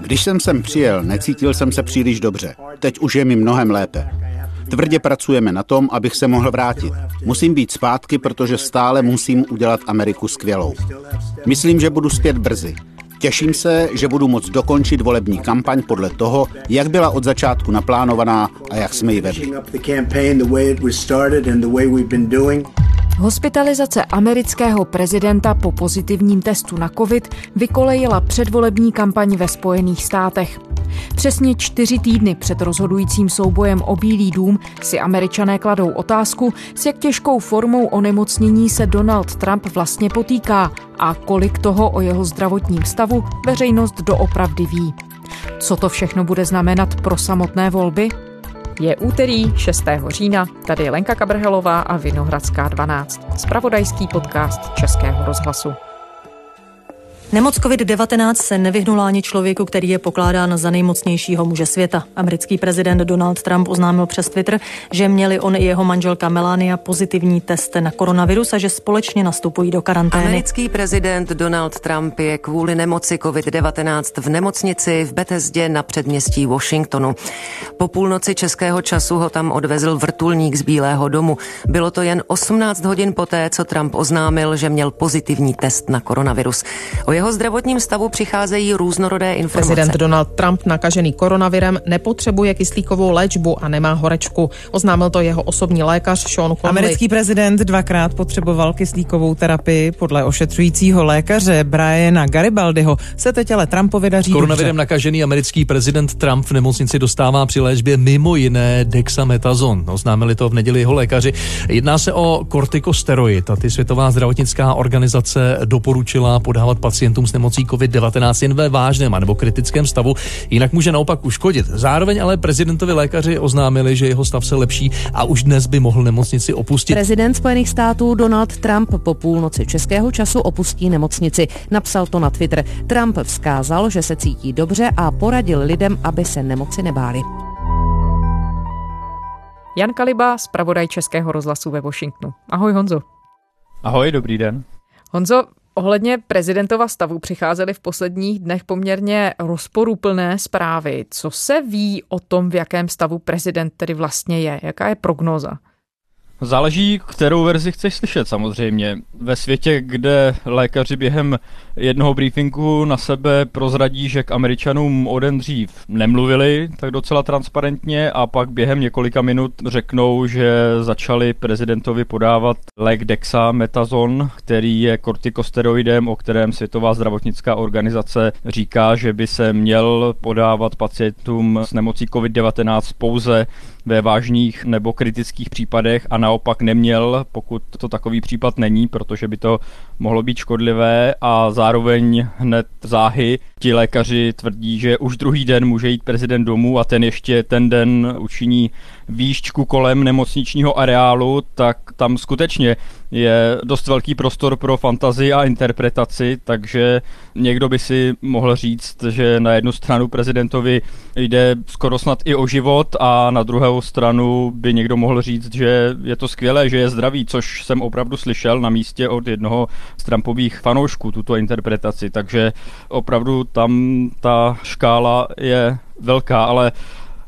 Když jsem sem přijel, necítil jsem se příliš dobře. Teď už je mi mnohem lépe. Tvrdě pracujeme na tom, abych se mohl vrátit. Musím být zpátky, protože stále musím udělat Ameriku skvělou. Myslím, že budu zpět brzy. Těším se, že budu moct dokončit volební kampaň podle toho, jak byla od začátku naplánovaná a jak jsme ji vedli. Hospitalizace amerického prezidenta po pozitivním testu na COVID vykolejila předvolební kampaň ve Spojených státech. Přesně čtyři týdny před rozhodujícím soubojem o Bílý dům si američané kladou otázku, s jak těžkou formou onemocnění se Donald Trump vlastně potýká a kolik toho o jeho zdravotním stavu veřejnost doopravdy ví. Co to všechno bude znamenat pro samotné volby? Je úterý 6. října, tady je Lenka Kabrhelová a Vinohradská 12, spravodajský podcast Českého rozhlasu. Nemoc COVID-19 se nevyhnula ani člověku, který je pokládán za nejmocnějšího muže světa. Americký prezident Donald Trump oznámil přes Twitter, že měli on i jeho manželka Melania pozitivní test na koronavirus a že společně nastupují do karantény. Americký prezident Donald Trump je kvůli nemoci COVID-19 v nemocnici v Bethesdě na předměstí Washingtonu. Po půlnoci českého času ho tam odvezl vrtulník z Bílého domu. Bylo to jen 18 hodin poté, co Trump oznámil, že měl pozitivní test na koronavirus. O jeho zdravotním stavu přicházejí různorodé informace. Prezident Donald Trump, nakažený koronavirem, nepotřebuje kyslíkovou léčbu a nemá horečku. Oznámil to jeho osobní lékař Sean Conley. Americký prezident dvakrát potřeboval kyslíkovou terapii. Podle ošetřujícího lékaře Briana Garibaldiho se teď ale Trumpovi daří Koronavirem dobře. nakažený americký prezident Trump v nemocnici dostává při léčbě mimo jiné dexametazon. Oznámili to v neděli jeho lékaři. Jedná se o kortikosteroid a ty Světová zdravotnická organizace doporučila podávat pacientům s nemocí COVID-19 jen ve vážném nebo kritickém stavu, jinak může naopak uškodit. Zároveň ale prezidentovi lékaři oznámili, že jeho stav se lepší a už dnes by mohl nemocnici opustit. Prezident Spojených států Donald Trump po půlnoci českého času opustí nemocnici. Napsal to na Twitter. Trump vzkázal, že se cítí dobře a poradil lidem, aby se nemoci nebáli. Jan Kaliba, zpravodaj Českého rozhlasu ve Washingtonu. Ahoj Honzo. Ahoj, dobrý den. Honzo, ohledně prezidentova stavu přicházely v posledních dnech poměrně rozporuplné zprávy. Co se ví o tom, v jakém stavu prezident tedy vlastně je? Jaká je prognoza? Záleží, kterou verzi chceš slyšet samozřejmě. Ve světě, kde lékaři během jednoho briefingu na sebe prozradí, že k Američanům o den dřív nemluvili tak docela transparentně a pak během několika minut řeknou, že začali prezidentovi podávat lék dexametazon, který je kortikosteroidem, o kterém Světová zdravotnická organizace říká, že by se měl podávat pacientům s nemocí COVID-19 pouze ve vážných nebo kritických případech a naopak neměl, pokud to takový případ není, protože by to mohlo být škodlivé a zároveň hned záhy. Ti lékaři tvrdí, že už druhý den může jít prezident domů a ten ještě ten den učiní výščku kolem nemocničního areálu, tak tam skutečně je dost velký prostor pro fantazii a interpretaci, takže někdo by si mohl říct, že na jednu stranu prezidentovi jde skoro snad i o život a na druhou stranu by někdo mohl říct, že je to skvělé, že je zdravý, což jsem opravdu slyšel na místě od jednoho z Trumpových fanoušků, tuto interpretaci, takže opravdu tam ta škála je velká, ale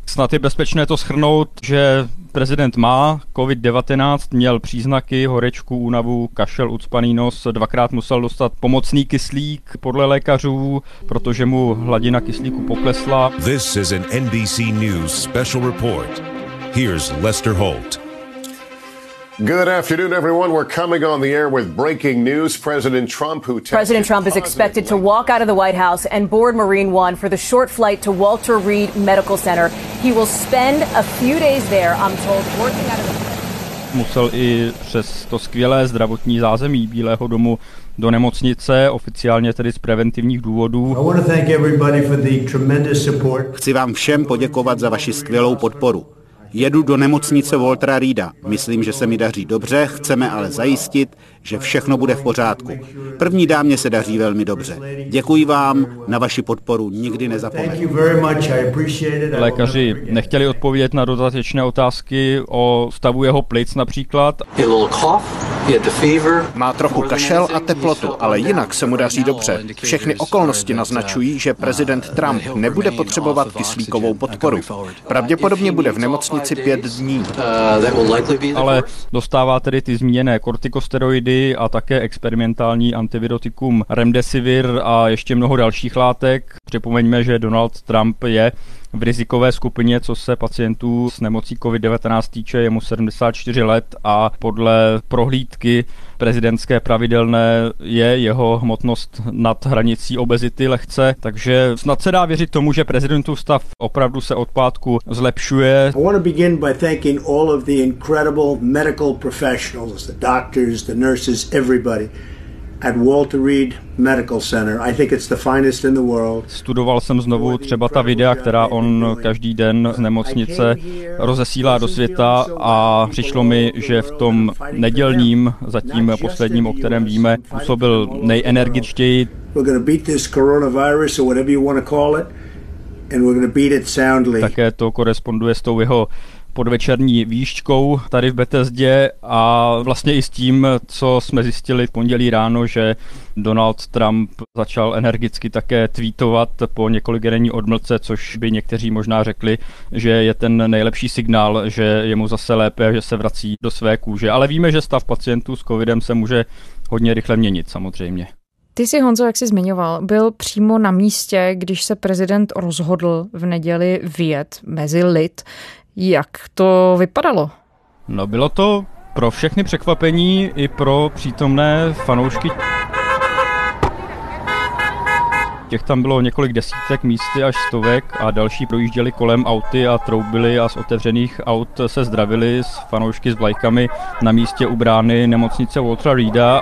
Snad je bezpečné to schrnout, že prezident má COVID-19, měl příznaky, horečku, únavu, kašel, ucpaný nos, dvakrát musel dostat pomocný kyslík podle lékařů, protože mu hladina kyslíku poklesla. This is an NBC News special report. Here's Lester Holt. Good afternoon, everyone. We're coming on the air with breaking news. President Trump, who President Trump is expected to walk out of the White House and board Marine One for the short flight to Walter Reed Medical Center. He will spend a few days there, I'm told, working out of the musel i přes to skvělé zdravotní zázemí Bílého domu do nemocnice, oficiálně tedy z preventivních důvodů. Chci vám všem poděkovat za vaši skvělou podporu. Jedu do nemocnice Waltera Reeda. Myslím, že se mi daří dobře, chceme ale zajistit, že všechno bude v pořádku. První dámě se daří velmi dobře. Děkuji vám, na vaši podporu nikdy nezapomeňte. Lékaři nechtěli odpovědět na dodatečné otázky o stavu jeho plic například. Má trochu kašel a teplotu, ale jinak se mu daří dobře. Všechny okolnosti naznačují, že prezident Trump nebude potřebovat kyslíkovou podporu. Pravděpodobně bude v nemocnici pět dní. Ale dostává tedy ty zmíněné kortikosteroidy a také experimentální antivirotikum Remdesivir a ještě mnoho dalších látek. Připomeňme, že Donald Trump je v rizikové skupině, co se pacientů s nemocí COVID-19 týče, je mu 74 let a podle prohlídky prezidentské pravidelné je jeho hmotnost nad hranicí obezity lehce, takže snad se dá věřit tomu, že prezidentův stav opravdu se od pátku zlepšuje. I want to begin by thanking all of the incredible medical professionals, the doctors, the nurses, everybody at Walter Reed Medical Center. I think it's the finest in the world. Studoval jsem znovu třeba ta videa, která on každý den z nemocnice rozesílá do světa a přišlo mi, že v tom nedělním, zatím posledním, o kterém víme, působil nejenergičtěji. We're going to beat this coronavirus or whatever you want to call it and we're going to beat it soundly. Také to koresponduje s tou jeho podvečerní výšťkou tady v Betezdě a vlastně i s tím, co jsme zjistili v pondělí ráno, že Donald Trump začal energicky také tweetovat po několikerní odmlce, což by někteří možná řekli, že je ten nejlepší signál, že je mu zase lépe, že se vrací do své kůže. Ale víme, že stav pacientů s covidem se může hodně rychle měnit samozřejmě. Ty si, Honzo, jak jsi zmiňoval, byl přímo na místě, když se prezident rozhodl v neděli vyjet mezi lid. Jak to vypadalo? No bylo to pro všechny překvapení i pro přítomné fanoušky. Těch tam bylo několik desítek místy až stovek a další projížděli kolem auty a troubili a z otevřených aut se zdravili s fanoušky s vlajkami na místě u brány nemocnice Waltera Reeda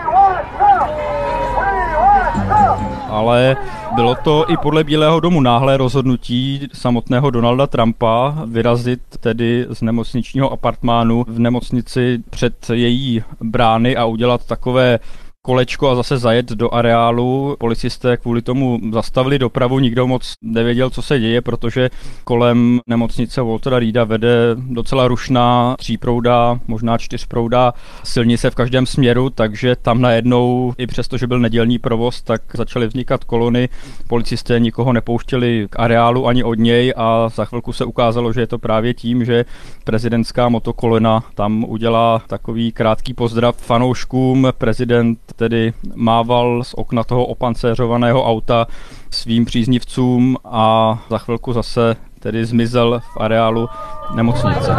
ale bylo to i podle Bílého domu náhlé rozhodnutí samotného Donalda Trumpa vyrazit tedy z nemocničního apartmánu v nemocnici před její brány a udělat takové kolečko a zase zajet do areálu. Policisté kvůli tomu zastavili dopravu, nikdo moc nevěděl, co se děje, protože kolem nemocnice Waltera Reeda vede docela rušná tříproudá, možná čtyřproudá silnice v každém směru, takže tam najednou, i přesto, že byl nedělní provoz, tak začaly vznikat kolony. Policisté nikoho nepouštěli k areálu ani od něj a za chvilku se ukázalo, že je to právě tím, že prezidentská motokolona tam udělá takový krátký pozdrav fanouškům. Prezident tedy mával z okna toho opancéřovaného auta svým příznivcům a za chvilku zase tedy zmizel v areálu nemocnice.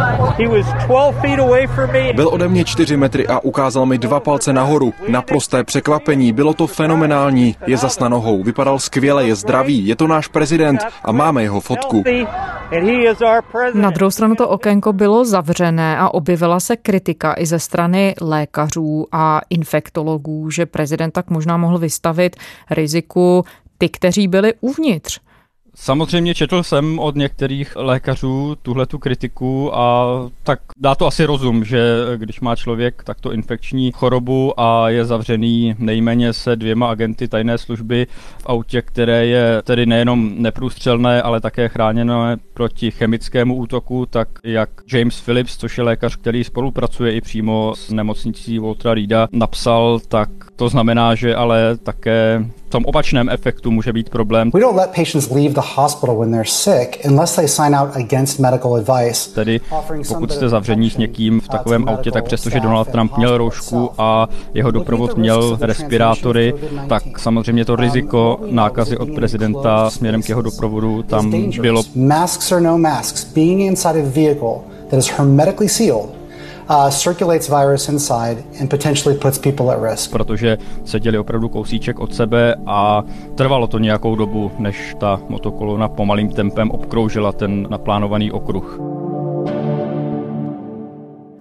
Byl ode mě čtyři metry a ukázal mi dva palce nahoru. Naprosté překvapení, bylo to fenomenální. Je zas na nohou, vypadal skvěle, je zdravý, je to náš prezident a máme jeho fotku. Na druhou stranu to okénko bylo zavřené a objevila se kritika i ze strany lékařů a infektologů, že prezident tak možná mohl vystavit riziku ty, kteří byli uvnitř. Samozřejmě četl jsem od některých lékařů tuhle tu kritiku a tak dá to asi rozum, že když má člověk takto infekční chorobu a je zavřený nejméně se dvěma agenty tajné služby v autě, které je tedy nejenom neprůstřelné, ale také chráněné proti chemickému útoku, tak jak James Phillips, což je lékař, který spolupracuje i přímo s nemocnicí Waltera Reeda, napsal, tak to znamená, že ale také v tom opačném efektu může být problém. We don't let patients leave the hospital when they're sick unless they sign out against medical advice. Tedy pokud jste zavření s někým v takovém autě, tak přestože Donald Trump měl roušku a jeho doprovod měl respirátory, tak samozřejmě to riziko nákazy od prezidenta směrem k jeho doprovodu tam bylo. Masks or no masks, being inside a vehicle that is hermetically sealed circulates virus inside and potentially puts people at risk. Protože seděli opravdu kousíček od sebe a trvalo to nějakou dobu, než ta motokolona pomalým tempem obkroužila ten naplánovaný okruh.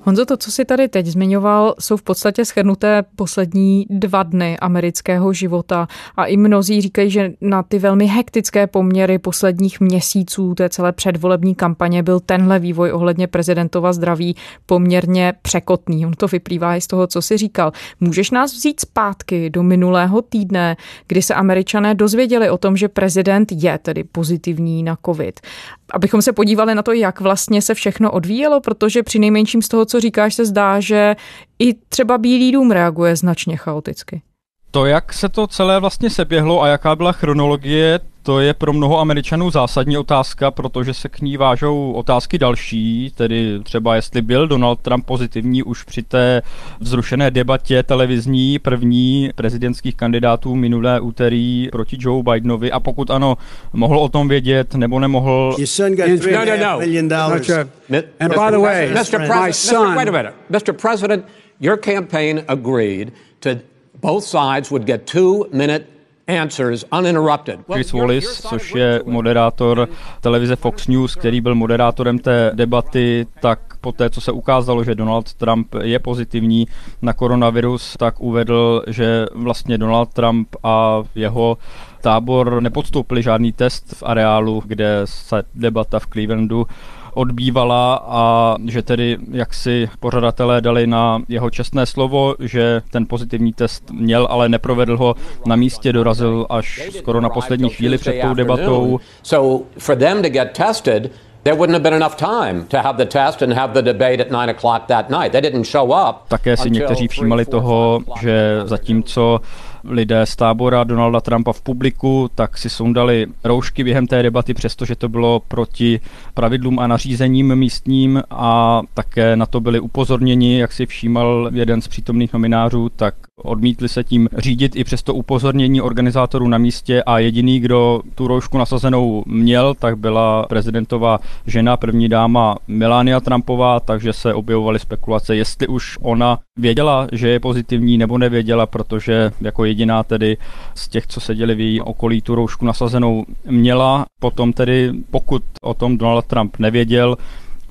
Honzo, to, co si tady teď zmiňoval, jsou v podstatě schrnuté poslední dva dny amerického života a i mnozí říkají, že na ty velmi hektické poměry posledních měsíců té celé předvolební kampaně byl tenhle vývoj ohledně prezidentova zdraví poměrně překotný. On to vyplývá i z toho, co si říkal. Můžeš nás vzít zpátky do minulého týdne, kdy se američané dozvěděli o tom, že prezident je tedy pozitivní na covid. Abychom se podívali na to, jak vlastně se všechno odvíjelo, protože při nejmenším z toho, co co říkáš, se zdá, že i třeba Bílý dům reaguje značně chaoticky. To, jak se to celé vlastně seběhlo a jaká byla chronologie, to je pro mnoho Američanů zásadní otázka, protože se k ní vážou otázky další, tedy třeba jestli byl Donald Trump pozitivní už při té vzrušené debatě televizní první prezidentských kandidátů minulé úterý proti Joe Bidenovi a pokud ano, mohl o tom vědět nebo nemohl. No, no, no. And by the way, Mr. my son, wait a minute. Mr. President, your campaign agreed to both sides would get two minute answers uninterrupted. Chris Wallace, což je moderátor televize Fox News, který byl moderátorem té debaty, tak po té, co se ukázalo, že Donald Trump je pozitivní na koronavirus, tak uvedl, že vlastně Donald Trump a jeho tábor nepodstoupili žádný test v areálu, kde se debata v Clevelandu odbývala a že tedy jak si pořadatelé dali na jeho čestné slovo, že ten pozitivní test měl, ale neprovedl ho na místě, dorazil až skoro na poslední chvíli před tou debatou. So for them to get tested, There wouldn't have been enough time to have the test and have the debate at 9 o'clock that night. They didn't show up. Také si někteří všímali toho, že zatímco lidé z tábora Donalda Trumpa v publiku, tak si sundali roušky během té debaty, přestože to bylo proti pravidlům a nařízením místním a také na to byli upozorněni, jak si všímal jeden z přítomných nominářů, tak odmítli se tím řídit i přes to upozornění organizátorů na místě a jediný, kdo tu roušku nasazenou měl, tak byla prezidentová žena, první dáma Melania Trumpová, takže se objevovaly spekulace, jestli už ona věděla, že je pozitivní nebo nevěděla, protože jako jediná tedy z těch, co seděli v její okolí, tu roušku nasazenou měla. Potom tedy, pokud o tom Donald Trump nevěděl,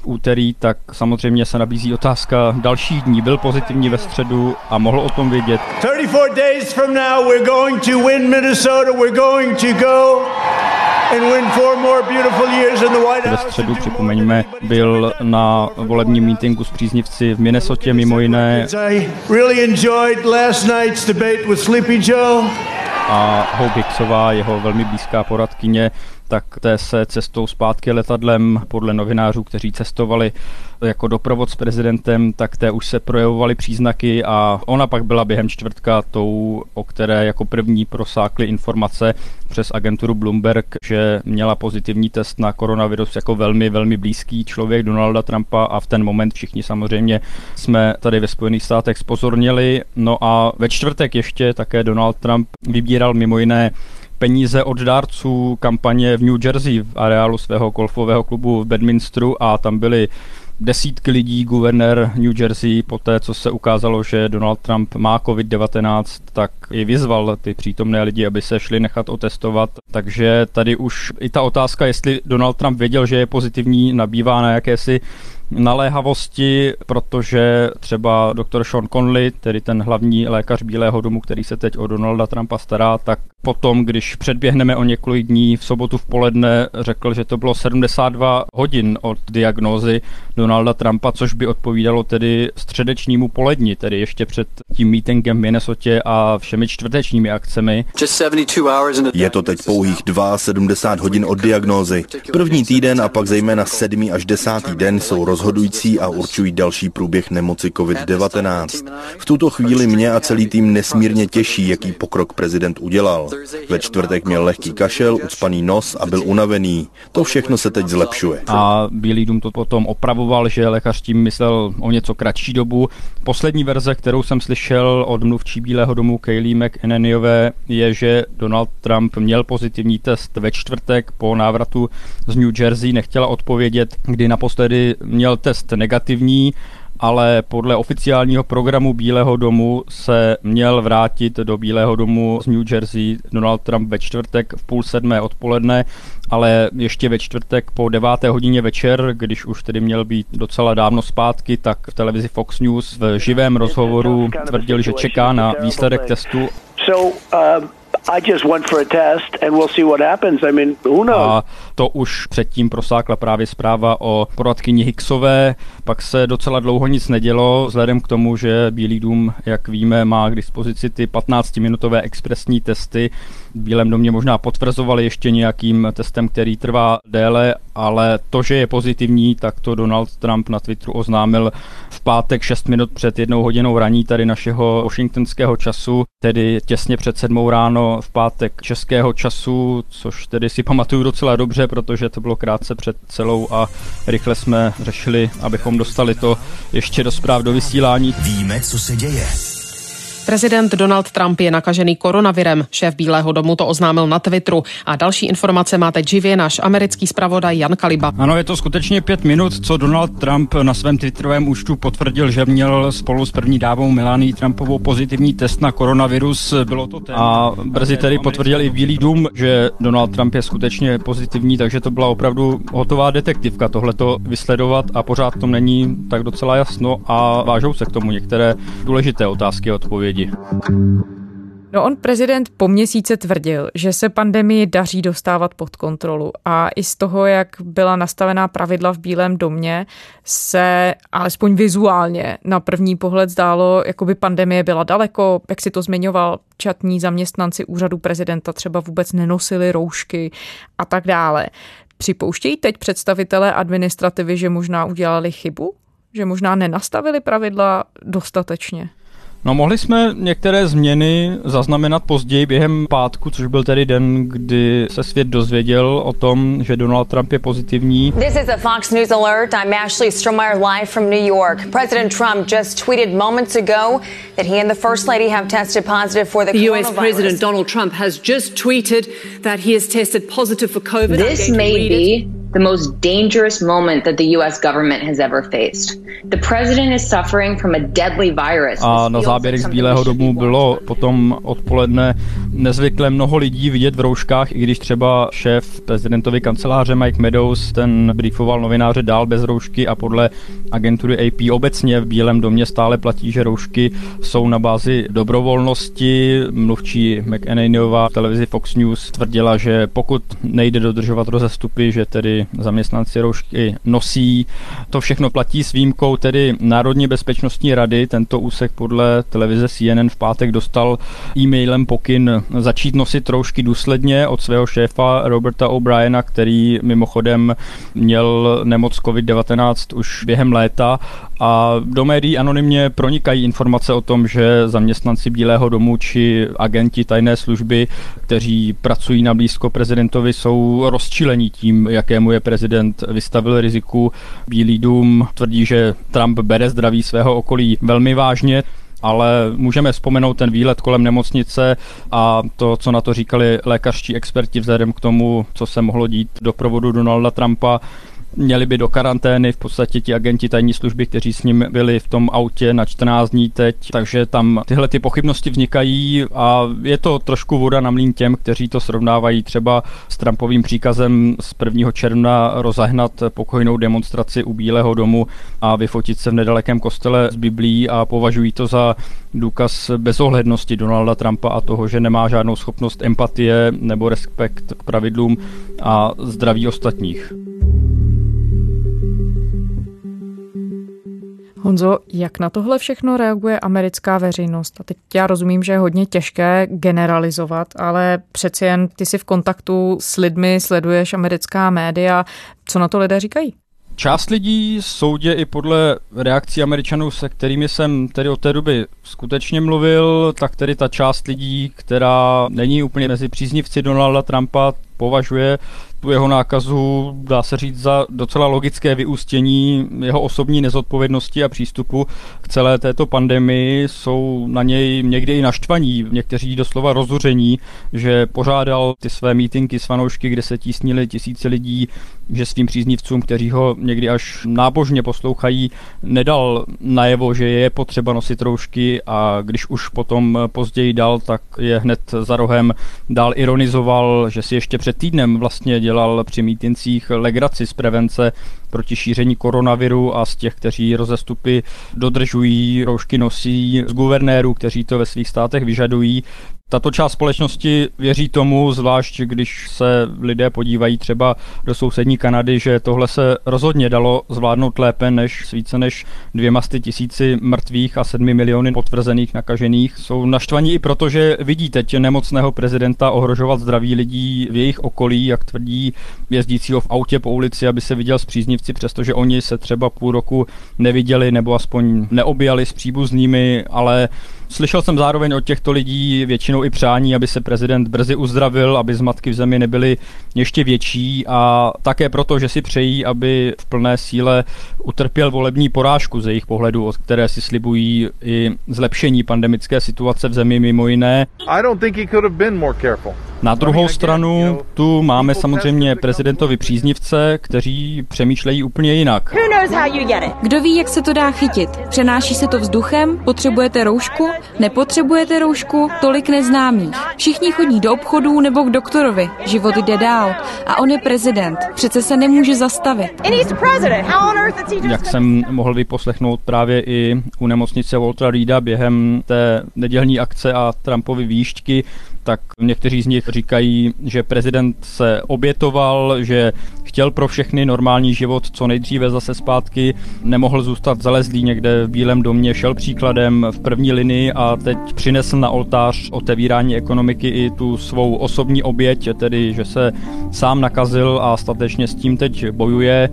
úterý, tak samozřejmě se nabízí otázka další dní. Byl pozitivní ve středu a mohl o tom vědět. 34 days from now we're going to win Minnesota, we're going to go ve středu, připomeňme, byl na volebním mítinku s příznivci v Minnesotě mimo jiné. A Hope Hicksová, jeho velmi blízká poradkyně, tak té se cestou zpátky letadlem podle novinářů, kteří cestovali jako doprovod s prezidentem, tak té už se projevovaly příznaky a ona pak byla během čtvrtka tou, o které jako první prosákly informace přes agenturu Bloomberg, že měla pozitivní test na koronavirus jako velmi, velmi blízký člověk Donalda Trumpa a v ten moment všichni samozřejmě jsme tady ve Spojených státech spozornili. No a ve čtvrtek ještě také Donald Trump vybíral mimo jiné peníze od dárců kampaně v New Jersey v areálu svého golfového klubu v Bedminsteru a tam byly desítky lidí, guvernér New Jersey, po té, co se ukázalo, že Donald Trump má COVID-19, tak i vyzval ty přítomné lidi, aby se šli nechat otestovat. Takže tady už i ta otázka, jestli Donald Trump věděl, že je pozitivní, nabývá na jakési naléhavosti, protože třeba doktor Sean Conley, tedy ten hlavní lékař Bílého domu, který se teď o Donalda Trumpa stará, tak potom, když předběhneme o několik dní v sobotu v poledne, řekl, že to bylo 72 hodin od diagnózy Donalda Trumpa, což by odpovídalo tedy středečnímu poledni, tedy ještě před tím meetingem v Minnesota a všemi čtvrtečními akcemi. Je to teď pouhých 72 hodin od diagnózy. První týden a pak zejména 7. až 10. den jsou rozhodující a určují další průběh nemoci COVID-19. V tuto chvíli mě a celý tým nesmírně těší, jaký pokrok prezident udělal. Ve čtvrtek měl lehký kašel, ucpaný nos a byl unavený. To všechno se teď zlepšuje. A Bílý dům to potom opravoval, že lékař tím myslel o něco kratší dobu. Poslední verze, kterou jsem slyšel od mluvčí Bílého domu Kaylee McEnanyové, je, že Donald Trump měl pozitivní test ve čtvrtek po návratu z New Jersey. Nechtěla odpovědět, kdy naposledy měl test negativní ale podle oficiálního programu Bílého domu se měl vrátit do Bílého domu z New Jersey Donald Trump ve čtvrtek v půl sedmé odpoledne, ale ještě ve čtvrtek po deváté hodině večer, když už tedy měl být docela dávno zpátky, tak v televizi Fox News v živém rozhovoru tvrdil, že čeká na výsledek testu. So, um... I just went for a test and we'll see what happens. I mean, who knows? A to už předtím prosákla právě zpráva o poradkyni Hicksové, pak se docela dlouho nic nedělo, vzhledem k tomu, že Bílý dům, jak víme, má k dispozici ty 15-minutové expresní testy. V Bílém domě možná potvrzovali ještě nějakým testem, který trvá déle, ale to, že je pozitivní, tak to Donald Trump na Twitteru oznámil v pátek 6 minut před jednou hodinou raní tady našeho washingtonského času, tedy těsně před sedmou ráno v pátek českého času, což tedy si pamatuju docela dobře, protože to bylo krátce před celou a rychle jsme řešili, abychom dostali to ještě do zpráv do vysílání. Víme, co se děje. Prezident Donald Trump je nakažený koronavirem. Šéf Bílého domu to oznámil na Twitteru. A další informace máte živě náš americký zpravodaj Jan Kaliba. Ano, je to skutečně pět minut, co Donald Trump na svém Twitterovém účtu potvrdil, že měl spolu s první dávou Melanie Trumpovou pozitivní test na koronavirus. Bylo to ten. A brzy tedy potvrdil i Bílý dům, že Donald Trump je skutečně pozitivní, takže to byla opravdu hotová detektivka tohleto vysledovat a pořád to není tak docela jasno a vážou se k tomu některé důležité otázky a odpovědi lidi. No on prezident po měsíce tvrdil, že se pandemii daří dostávat pod kontrolu a i z toho, jak byla nastavená pravidla v Bílém domě, se alespoň vizuálně na první pohled zdálo, jako by pandemie byla daleko, jak si to zmiňoval, čatní zaměstnanci úřadu prezidenta třeba vůbec nenosili roušky a tak dále. Připouštějí teď představitelé administrativy, že možná udělali chybu? Že možná nenastavili pravidla dostatečně? No mohli jsme některé změny zaznamenat později během pátku, což byl tedy den, kdy se svět dozvěděl o tom, že Donald Trump je pozitivní. This is a Fox News alert. I'm Ashley Stromeyer live from New York. President Trump just tweeted moments ago that he and the First Lady have tested positive for the, the US President Donald Trump has just tweeted that he has tested positive for COVID. This may be the most dangerous moment that the US government has ever faced. The president is suffering from a deadly virus. A na záběrech z Bílého domu bylo potom odpoledne nezvykle mnoho lidí vidět v rouškách, i když třeba šéf prezidentovy kanceláře Mike Meadows ten briefoval novináře dál bez roušky a podle agentury AP obecně v Bílém domě stále platí, že roušky jsou na bázi dobrovolnosti. Mluvčí McEnanyová televizi Fox News tvrdila, že pokud nejde dodržovat rozestupy, že tedy zaměstnanci roušky nosí. To všechno platí s výjimkou tedy Národní bezpečnostní rady. Tento úsek podle televize CNN v pátek dostal e-mailem pokyn začít nosit roušky důsledně od svého šéfa Roberta O'Briena, který mimochodem měl nemoc COVID-19 už během léta a do médií anonymně pronikají informace o tom, že zaměstnanci Bílého domu či agenti tajné služby, kteří pracují na blízko prezidentovi, jsou rozčilení tím, jakému je prezident vystavil riziku. Bílý dům tvrdí, že Trump bere zdraví svého okolí velmi vážně ale můžeme vzpomenout ten výlet kolem nemocnice a to, co na to říkali lékařští experti vzhledem k tomu, co se mohlo dít do provodu Donalda Trumpa měli by do karantény v podstatě ti agenti tajní služby, kteří s ním byli v tom autě na 14 dní teď, takže tam tyhle ty pochybnosti vznikají a je to trošku voda na mlín těm, kteří to srovnávají třeba s Trumpovým příkazem z 1. června rozehnat pokojnou demonstraci u Bílého domu a vyfotit se v nedalekém kostele z Biblí a považují to za důkaz bezohlednosti Donalda Trumpa a toho, že nemá žádnou schopnost empatie nebo respekt k pravidlům a zdraví ostatních. Honzo, jak na tohle všechno reaguje americká veřejnost? A teď já rozumím, že je hodně těžké generalizovat, ale přeci jen ty si v kontaktu s lidmi, sleduješ americká média. Co na to lidé říkají? Část lidí soudě i podle reakcí Američanů, se kterými jsem tedy od té doby skutečně mluvil, tak tedy ta část lidí, která není úplně mezi příznivci Donalda Trumpa, považuje jeho nákazu, dá se říct, za docela logické vyústění jeho osobní nezodpovědnosti a přístupu k celé této pandemii. Jsou na něj někdy i naštvaní, někteří doslova rozuření, že pořádal ty své mítinky s fanoušky, kde se tísnili tisíce lidí, že svým příznivcům, kteří ho někdy až nábožně poslouchají, nedal najevo, že je potřeba nosit roušky a když už potom později dal, tak je hned za rohem dál ironizoval, že si ještě před týdnem vlastně dělal při mítincích legraci z prevence proti šíření koronaviru a z těch, kteří rozestupy dodržují, roušky nosí, z guvernérů, kteří to ve svých státech vyžadují. Tato část společnosti věří tomu, zvlášť když se lidé podívají třeba do sousední Kanady, že tohle se rozhodně dalo zvládnout lépe než s více než dvěma tisíci mrtvých a sedmi miliony potvrzených nakažených. Jsou naštvaní i proto, že vidí teď nemocného prezidenta ohrožovat zdraví lidí v jejich okolí, jak tvrdí jezdícího v autě po ulici, aby se viděl s příznivci, přestože oni se třeba půl roku neviděli nebo aspoň neobjali s příbuznými, ale Slyšel jsem zároveň od těchto lidí většinou i přání, aby se prezident brzy uzdravil, aby zmatky v zemi nebyly ještě větší a také proto, že si přejí, aby v plné síle utrpěl volební porážku z jejich pohledu, od které si slibují i zlepšení pandemické situace v zemi mimo jiné. I don't think he could have been more careful. Na druhou stranu tu máme samozřejmě prezidentovi příznivce, kteří přemýšlejí úplně jinak. Kdo ví, jak se to dá chytit? Přenáší se to vzduchem? Potřebujete roušku? Nepotřebujete roušku? Tolik neznámých. Všichni chodí do obchodů nebo k doktorovi. Život jde dál. A on je prezident. Přece se nemůže zastavit. Jak jsem mohl vyposlechnout právě i u nemocnice Waltera Reeda během té nedělní akce a Trumpovy výšťky, tak někteří z nich říkají, že prezident se obětoval, že chtěl pro všechny normální život co nejdříve zase zpátky, nemohl zůstat zalezlý někde v Bílém domě, šel příkladem v první linii a teď přinesl na oltář otevírání ekonomiky i tu svou osobní oběť, tedy že se sám nakazil a statečně s tím teď bojuje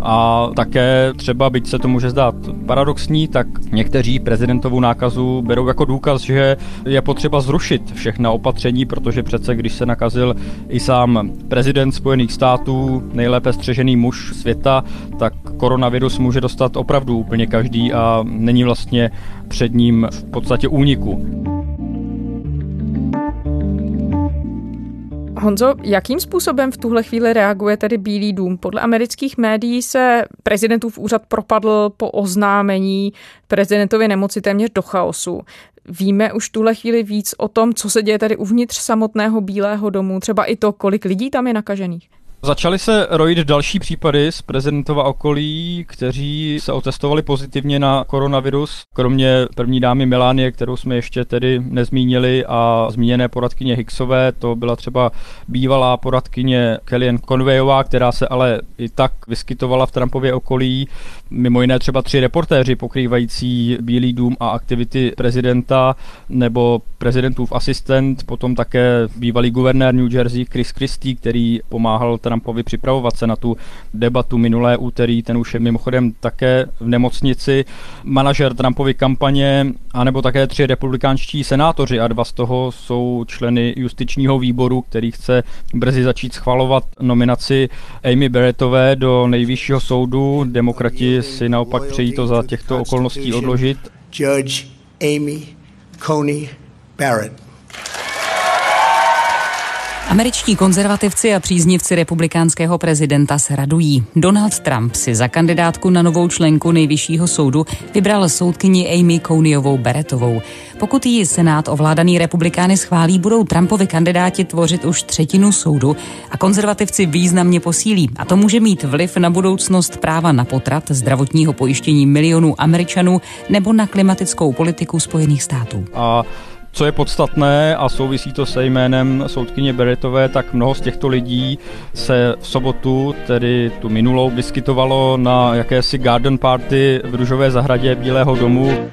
a také třeba, byť se to může zdát paradoxní, tak někteří prezidentovou nákazu berou jako důkaz, že je potřeba zrušit všechna opatření, protože přece když se nakazil i sám prezident Spojených států, nejlépe střežený muž světa, tak koronavirus může dostat opravdu úplně každý a není vlastně před ním v podstatě úniku. Honzo, jakým způsobem v tuhle chvíli reaguje tedy Bílý dům? Podle amerických médií se prezidentův úřad propadl po oznámení prezidentově nemoci téměř do chaosu. Víme už tuhle chvíli víc o tom, co se děje tady uvnitř samotného Bílého domu, třeba i to, kolik lidí tam je nakažených? Začaly se rojit další případy z prezidentova okolí, kteří se otestovali pozitivně na koronavirus. Kromě první dámy Milánie, kterou jsme ještě tedy nezmínili, a zmíněné poradkyně Hicksové, to byla třeba bývalá poradkyně Kellyanne Conwayová, která se ale i tak vyskytovala v Trumpově okolí. Mimo jiné třeba tři reportéři pokrývající Bílý dům a aktivity prezidenta nebo prezidentův asistent, potom také bývalý guvernér New Jersey Chris Christie, který pomáhal Trumpovi připravovat se na tu debatu minulé úterý, ten už je mimochodem také v nemocnici, manažer Trumpovy kampaně, anebo také tři republikánští senátoři a dva z toho jsou členy justičního výboru, který chce brzy začít schvalovat nominaci Amy Barrettové do nejvyššího soudu. Demokrati si naopak přejí to za těchto okolností odložit. Judge Amy Coney Barrett. Američtí konzervativci a příznivci republikánského prezidenta se radují. Donald Trump si za kandidátku na novou členku nejvyššího soudu vybral soudkyni Amy Coneyovou Beretovou. Pokud ji Senát ovládaný republikány schválí, budou Trumpovi kandidáti tvořit už třetinu soudu a konzervativci významně posílí. A to může mít vliv na budoucnost práva na potrat, zdravotního pojištění milionů Američanů nebo na klimatickou politiku Spojených států. A co je podstatné a souvisí to se jménem soudkyně Beretové, tak mnoho z těchto lidí se v sobotu, tedy tu minulou, vyskytovalo na jakési garden party v Ružové zahradě Bílého domu.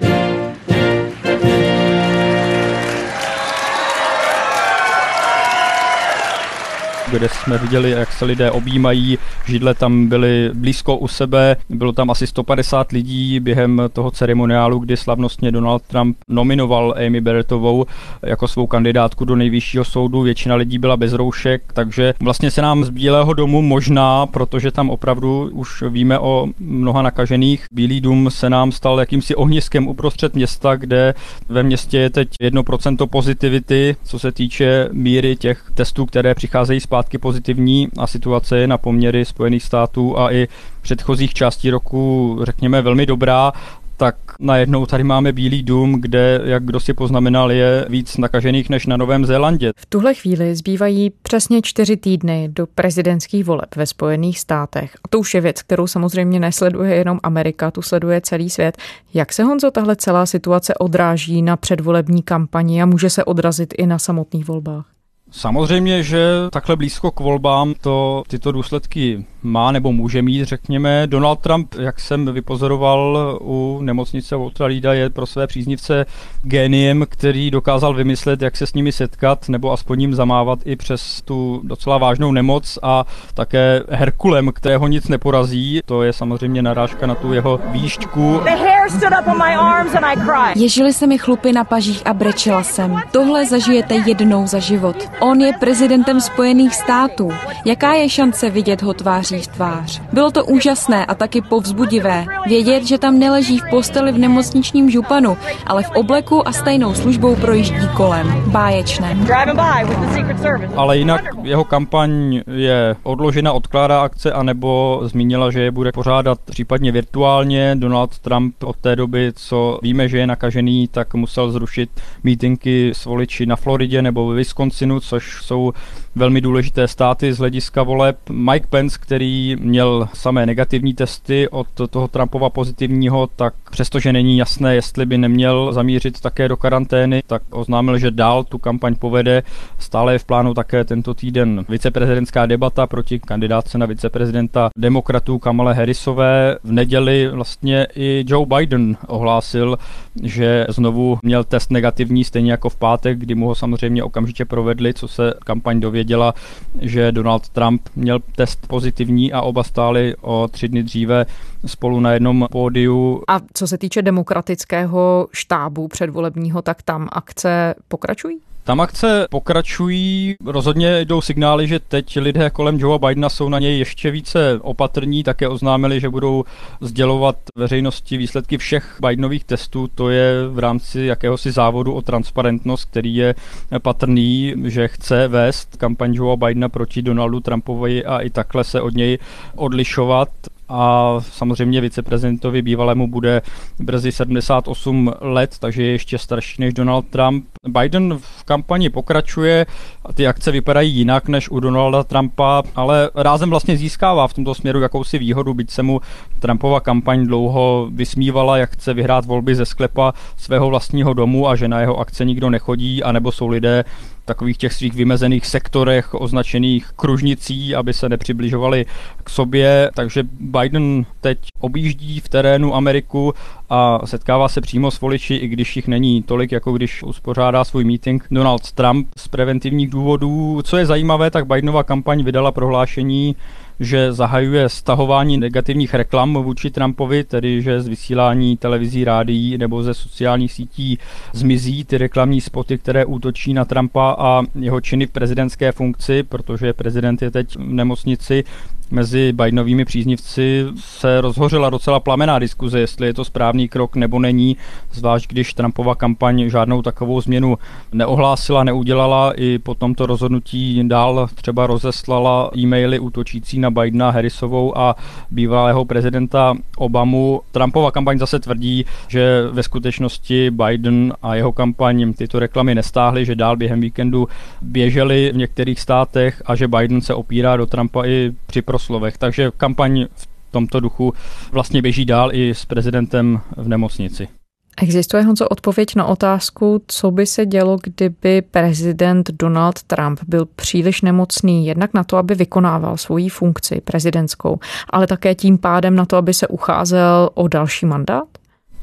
Kde jsme viděli, jak se lidé objímají, židle tam byly blízko u sebe, bylo tam asi 150 lidí během toho ceremoniálu, kdy slavnostně Donald Trump nominoval Amy Barrettovou jako svou kandidátku do nejvyššího soudu, většina lidí byla bez roušek, takže vlastně se nám z Bílého domu možná, protože tam opravdu už víme o mnoha nakažených, Bílý dům se nám stal jakýmsi ohniskem uprostřed města, kde ve městě je teď 1% pozitivity, co se týče míry těch testů, které přicházejí zpátky zpátky pozitivní a situace je na poměry Spojených států a i předchozích částí roku, řekněme, velmi dobrá tak najednou tady máme Bílý dům, kde, jak kdo si poznamenal, je víc nakažených než na Novém Zélandě. V tuhle chvíli zbývají přesně čtyři týdny do prezidentských voleb ve Spojených státech. A to už je věc, kterou samozřejmě nesleduje jenom Amerika, tu sleduje celý svět. Jak se Honzo tahle celá situace odráží na předvolební kampani a může se odrazit i na samotných volbách? Samozřejmě, že takhle blízko k volbám to tyto důsledky má nebo může mít, řekněme. Donald Trump, jak jsem vypozoroval u nemocnice Waltera Reeda, je pro své příznivce géniem, který dokázal vymyslet, jak se s nimi setkat, nebo aspoň jim zamávat i přes tu docela vážnou nemoc a také Herkulem, kterého nic neporazí. To je samozřejmě narážka na tu jeho výšťku. Ježili se mi chlupy na pažích a brečela jsem. Tohle zažijete jednou za život. On je prezidentem Spojených států. Jaká je šance vidět ho tváří v tvář? Bylo to úžasné a taky povzbudivé. Vědět, že tam neleží v posteli v nemocničním županu, ale v obleku a stejnou službou projíždí kolem. Báječné. Ale jinak jeho kampaň je odložena, odkládá akce, anebo zmínila, že je bude pořádat případně virtuálně. Donald Trump od té doby, co víme, že je nakažený, tak musel zrušit mítinky s voliči na Floridě nebo ve Wisconsinu, což jsou velmi důležité státy z hlediska voleb. Mike Pence, který měl samé negativní testy od toho Trumpova pozitivního, tak přestože není jasné, jestli by neměl zamířit také do karantény, tak oznámil, že dál tu kampaň povede. Stále je v plánu také tento týden viceprezidentská debata proti kandidátce na viceprezidenta demokratů Kamale Harrisové. V neděli vlastně i Joe Biden ohlásil, že znovu měl test negativní, stejně jako v pátek, kdy mu ho samozřejmě okamžitě provedli, co se kampaň dověděla, že Donald Trump měl test pozitivní a oba stáli o tři dny dříve spolu na jednom pódiu. A co se týče demokratického štábu předvolebního, tak tam akce pokračují? Tam akce pokračují, rozhodně jdou signály, že teď lidé kolem Joea Bidena jsou na něj ještě více opatrní, také oznámili, že budou sdělovat veřejnosti výsledky všech Bidenových testů, to je v rámci jakéhosi závodu o transparentnost, který je patrný, že chce vést kampaň Joea Bidena proti Donaldu Trumpovi a i takhle se od něj odlišovat a samozřejmě viceprezidentovi bývalému bude brzy 78 let, takže je ještě starší než Donald Trump. Biden v kampani pokračuje a ty akce vypadají jinak než u Donalda Trumpa, ale rázem vlastně získává v tomto směru jakousi výhodu, byť se mu Trumpova kampaň dlouho vysmívala, jak chce vyhrát volby ze sklepa svého vlastního domu a že na jeho akce nikdo nechodí, anebo jsou lidé takových těch svých vymezených sektorech označených kružnicí, aby se nepřibližovali k sobě. Takže Biden teď objíždí v terénu Ameriku a setkává se přímo s voliči, i když jich není tolik, jako když uspořádá svůj meeting Donald Trump z preventivních důvodů. Co je zajímavé, tak Bidenova kampaň vydala prohlášení, že zahajuje stahování negativních reklam vůči Trumpovi, tedy že z vysílání televizí, rádií nebo ze sociálních sítí zmizí ty reklamní spoty, které útočí na Trumpa a jeho činy v prezidentské funkci, protože prezident je teď v nemocnici mezi Bidenovými příznivci se rozhořela docela plamená diskuze, jestli je to správný krok nebo není, zvlášť když Trumpova kampaň žádnou takovou změnu neohlásila, neudělala, i po tomto rozhodnutí dál třeba rozeslala e-maily útočící na Bidena, Harrisovou a bývalého prezidenta Obamu. Trumpova kampaň zase tvrdí, že ve skutečnosti Biden a jeho kampaň tyto reklamy nestáhly, že dál během víkendu běžely v některých státech a že Biden se opírá do Trumpa i při proslovech. Takže kampaň v tomto duchu vlastně běží dál i s prezidentem v nemocnici. Existuje, Honzo, odpověď na otázku, co by se dělo, kdyby prezident Donald Trump byl příliš nemocný jednak na to, aby vykonával svoji funkci prezidentskou, ale také tím pádem na to, aby se ucházel o další mandát?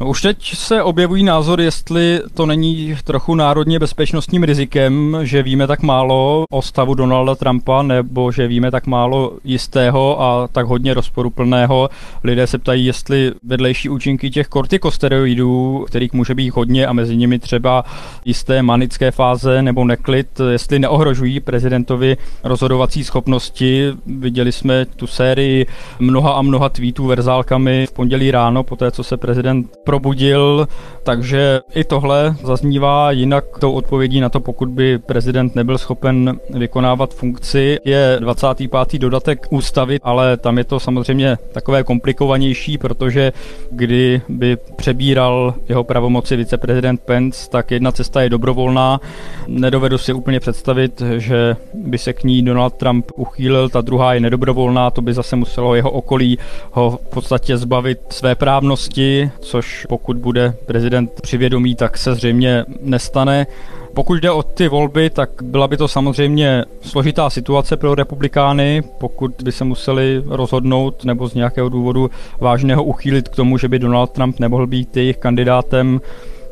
No už teď se objevují názory, jestli to není trochu národně bezpečnostním rizikem, že víme tak málo o stavu Donalda Trumpa, nebo že víme tak málo jistého a tak hodně rozporuplného. Lidé se ptají, jestli vedlejší účinky těch kortikosteroidů, kterých může být hodně a mezi nimi třeba jisté manické fáze nebo neklid, jestli neohrožují prezidentovi rozhodovací schopnosti. Viděli jsme tu sérii mnoha a mnoha tweetů verzálkami v pondělí ráno, po té, co se prezident probudil, takže i tohle zaznívá jinak tou odpovědí na to, pokud by prezident nebyl schopen vykonávat funkci, je 25. dodatek ústavy, ale tam je to samozřejmě takové komplikovanější, protože kdy by přebíral jeho pravomoci viceprezident Pence, tak jedna cesta je dobrovolná. Nedovedu si úplně představit, že by se k ní Donald Trump uchýlil, ta druhá je nedobrovolná, to by zase muselo jeho okolí ho v podstatě zbavit své právnosti, což pokud bude prezident přivědomí, tak se zřejmě nestane. Pokud jde o ty volby, tak byla by to samozřejmě složitá situace pro republikány, pokud by se museli rozhodnout nebo z nějakého důvodu vážného uchýlit k tomu, že by Donald Trump nemohl být jejich kandidátem.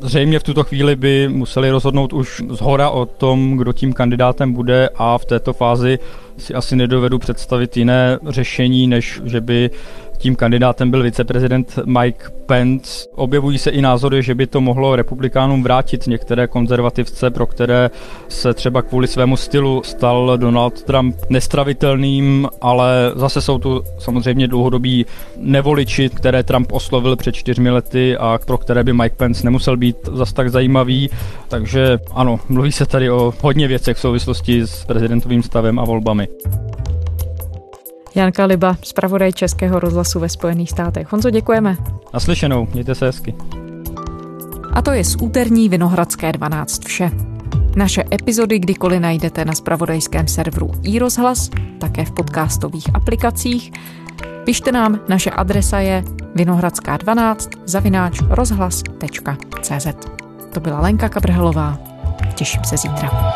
Zřejmě v tuto chvíli by museli rozhodnout už z hora o tom, kdo tím kandidátem bude a v této fázi si asi nedovedu představit jiné řešení, než že by tím kandidátem byl viceprezident Mike Pence. Objevují se i názory, že by to mohlo republikánům vrátit některé konzervativce, pro které se třeba kvůli svému stylu stal Donald Trump nestravitelným, ale zase jsou tu samozřejmě dlouhodobí nevoliči, které Trump oslovil před čtyřmi lety a pro které by Mike Pence nemusel být zas tak zajímavý. Takže ano, mluví se tady o hodně věcech v souvislosti s prezidentovým stavem a volbami. Janka Liba, zpravodaj Českého rozhlasu ve Spojených státech. Honzo, děkujeme. Naslyšenou, mějte se hezky. A to je z úterní Vinohradské 12 vše. Naše epizody kdykoliv najdete na spravodajském serveru iRozhlas, také v podcastových aplikacích. Pište nám, naše adresa je vinohradská12 zavináč rozhlas.cz. To byla Lenka Kabrhelová. Těším se zítra.